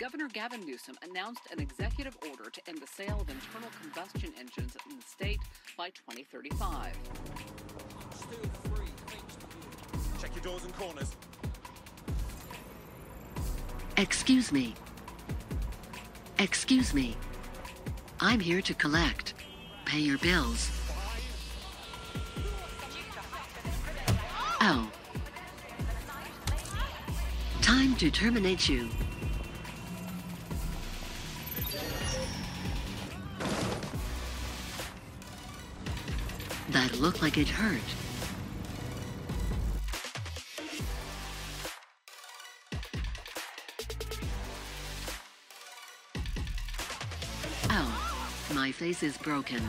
Governor Gavin Newsom announced an executive order to end the sale of internal combustion engines in the state by 2035. Check your doors and corners. Excuse me. Excuse me. I'm here to collect. Pay your bills. Oh. Time to terminate you. That looked like it hurt. Oh, my face is broken.